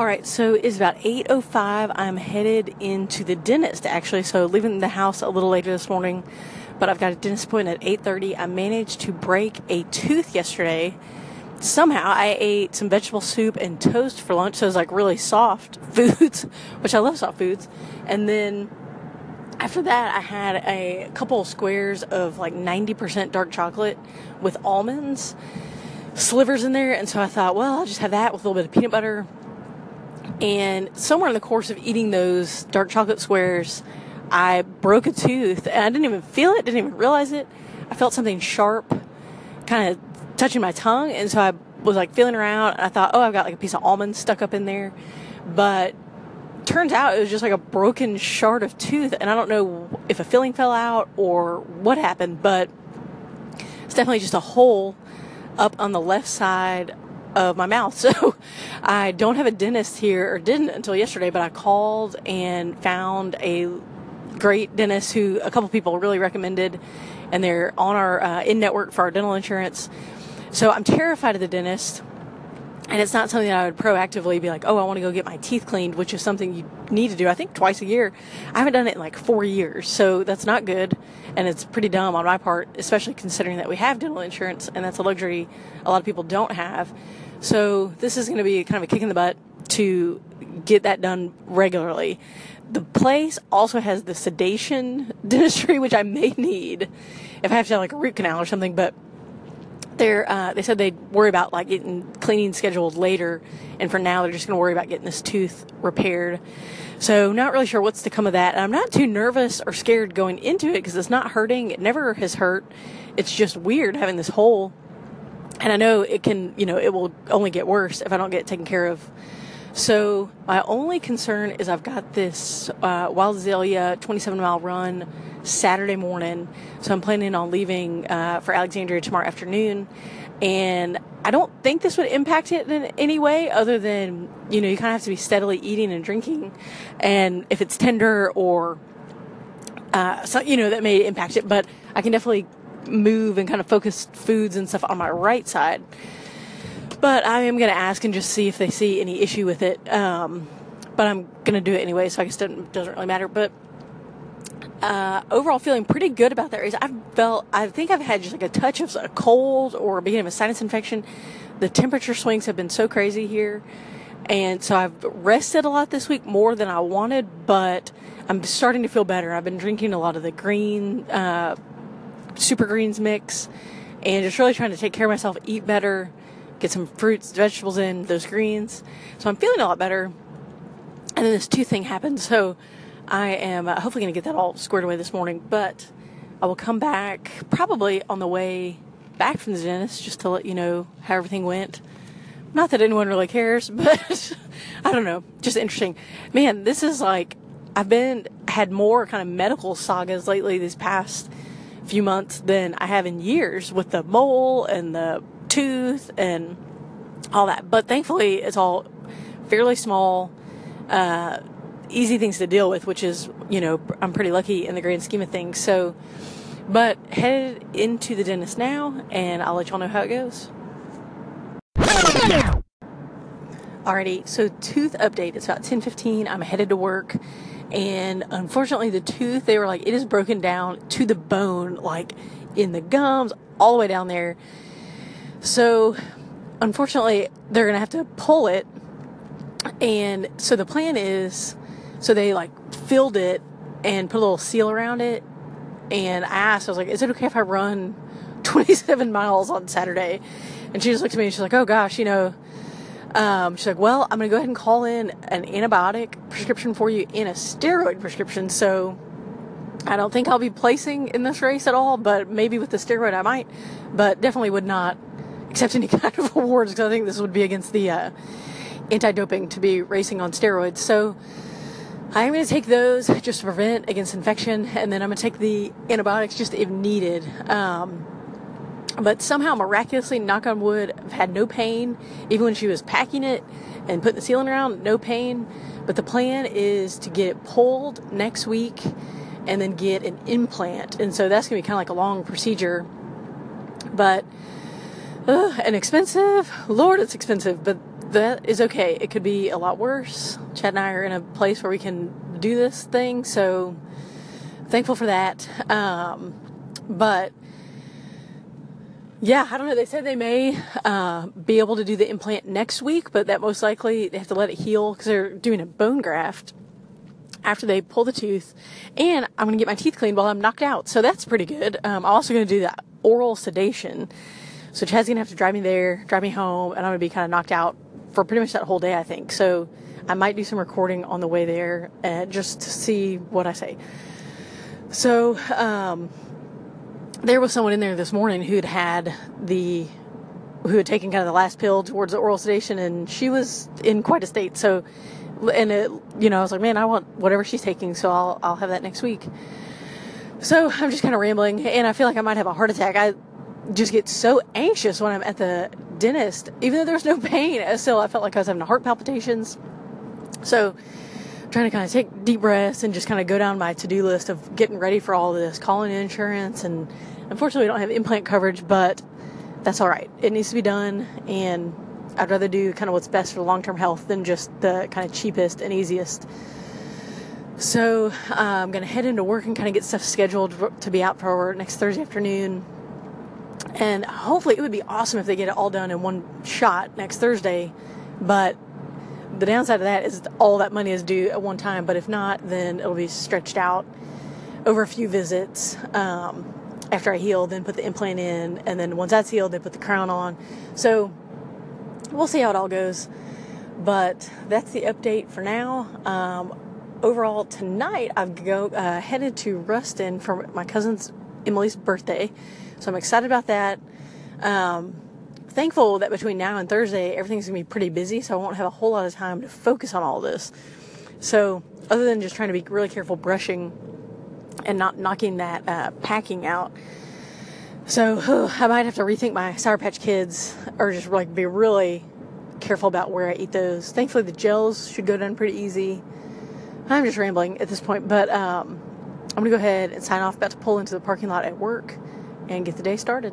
All right, so it's about 8:05. I'm headed into the dentist actually, so leaving the house a little later this morning, but I've got a dentist appointment at 8:30. I managed to break a tooth yesterday. Somehow I ate some vegetable soup and toast for lunch, so it was like really soft foods, which I love soft foods. And then after that, I had a couple squares of like 90% dark chocolate with almonds, slivers in there, and so I thought, well, I'll just have that with a little bit of peanut butter and somewhere in the course of eating those dark chocolate squares, I broke a tooth and I didn't even feel it, didn't even realize it. I felt something sharp kind of touching my tongue. And so I was like feeling around and I thought, oh, I've got like a piece of almond stuck up in there. But turns out it was just like a broken shard of tooth. And I don't know if a filling fell out or what happened, but it's definitely just a hole up on the left side of my mouth. So I don't have a dentist here, or didn't until yesterday, but I called and found a great dentist who a couple people really recommended, and they're on our uh, in network for our dental insurance. So I'm terrified of the dentist. And it's not something that I would proactively be like, oh, I want to go get my teeth cleaned, which is something you need to do, I think, twice a year. I haven't done it in like four years, so that's not good. And it's pretty dumb on my part, especially considering that we have dental insurance, and that's a luxury a lot of people don't have. So this is going to be kind of a kick in the butt to get that done regularly. The place also has the sedation dentistry, which I may need if I have to have like a root canal or something, but they're, uh, they said they'd worry about like getting cleaning scheduled later, and for now they're just going to worry about getting this tooth repaired. So not really sure what's to come of that. And I'm not too nervous or scared going into it because it's not hurting. It never has hurt. It's just weird having this hole, and I know it can, you know, it will only get worse if I don't get it taken care of. So my only concern is I've got this uh, Wild Azalea 27 mile run Saturday morning. So I'm planning on leaving uh, for Alexandria tomorrow afternoon. And I don't think this would impact it in any way other than, you know, you kind of have to be steadily eating and drinking. And if it's tender or, uh, so, you know, that may impact it. But I can definitely move and kind of focus foods and stuff on my right side. But I am going to ask and just see if they see any issue with it. Um, but I'm going to do it anyway, so I guess it doesn't really matter. But uh, overall feeling pretty good about that race. I've felt, I think I've had just like a touch of a cold or a beginning of a sinus infection. The temperature swings have been so crazy here. And so I've rested a lot this week more than I wanted, but I'm starting to feel better. I've been drinking a lot of the green, uh, super greens mix and just really trying to take care of myself, eat better, get some fruits, vegetables in, those greens. So I'm feeling a lot better. And then this tooth thing happened. So I am uh, hopefully going to get that all squared away this morning, but I will come back probably on the way back from the dentist just to let you know how everything went. Not that anyone really cares, but I don't know. Just interesting. Man, this is like, I've been, had more kind of medical sagas lately these past few months than I have in years with the mole and the tooth and all that. But thankfully, it's all fairly small. Uh, easy things to deal with, which is, you know, I'm pretty lucky in the grand scheme of things. So, but headed into the dentist now, and I'll let y'all know how it goes. Alrighty, so tooth update. It's about 10:15. I'm headed to work, and unfortunately, the tooth they were like it is broken down to the bone, like in the gums, all the way down there. So, unfortunately, they're gonna have to pull it. And so the plan is so they like filled it and put a little seal around it. And I asked, I was like, is it okay if I run 27 miles on Saturday? And she just looked at me and she's like, oh gosh, you know, um, she's like, well, I'm going to go ahead and call in an antibiotic prescription for you and a steroid prescription. So I don't think I'll be placing in this race at all, but maybe with the steroid I might, but definitely would not accept any kind of awards because I think this would be against the uh, anti doping to be racing on steroids. So, I'm going to take those just to prevent against infection, and then I'm going to take the antibiotics just if needed. Um, but somehow, miraculously, knock on wood, I've had no pain. Even when she was packing it and putting the sealant around, no pain. But the plan is to get it pulled next week and then get an implant. And so that's going to be kind of like a long procedure. But, and expensive. Lord, it's expensive. But that is okay. It could be a lot worse. Chad and I are in a place where we can do this thing, so thankful for that. Um, but yeah, I don't know. They said they may uh, be able to do the implant next week, but that most likely they have to let it heal because they're doing a bone graft after they pull the tooth. And I'm going to get my teeth cleaned while I'm knocked out. So that's pretty good. Um, I'm also going to do the oral sedation. So Chad's to have to drive me there, drive me home, and I'm to be kind of knocked out for pretty much that whole day, I think. So I might do some recording on the way there uh, just to see what I say. So, um, there was someone in there this morning who'd had the who had taken kind of the last pill towards the oral sedation and she was in quite a state so and it you know i was like man i want whatever she's taking so i'll i'll have that next week so i'm just kind of rambling and i feel like i might have a heart attack i just get so anxious when i'm at the dentist even though there's no pain still i felt like i was having heart palpitations so trying to kind of take deep breaths and just kind of go down my to-do list of getting ready for all this, calling insurance, and unfortunately we don't have implant coverage, but that's all right. It needs to be done, and I'd rather do kind of what's best for long-term health than just the kind of cheapest and easiest. So uh, I'm gonna head into work and kind of get stuff scheduled to be out for next Thursday afternoon. And hopefully, it would be awesome if they get it all done in one shot next Thursday. But the downside of that is all that money is due at one time, but if not, then it'll be stretched out over a few visits. Um, after I heal, then put the implant in, and then once that's healed, then put the crown on. So we'll see how it all goes. But that's the update for now. Um, overall, tonight I've go uh, headed to Ruston for my cousin's Emily's birthday, so I'm excited about that. Um, thankful that between now and Thursday, everything's gonna be pretty busy, so I won't have a whole lot of time to focus on all this. So, other than just trying to be really careful brushing and not knocking that uh, packing out. So, I might have to rethink my Sour Patch Kids or just like be really careful about where I eat those. Thankfully, the gels should go down pretty easy. I'm just rambling at this point, but um, I'm gonna go ahead and sign off. About to pull into the parking lot at work and get the day started.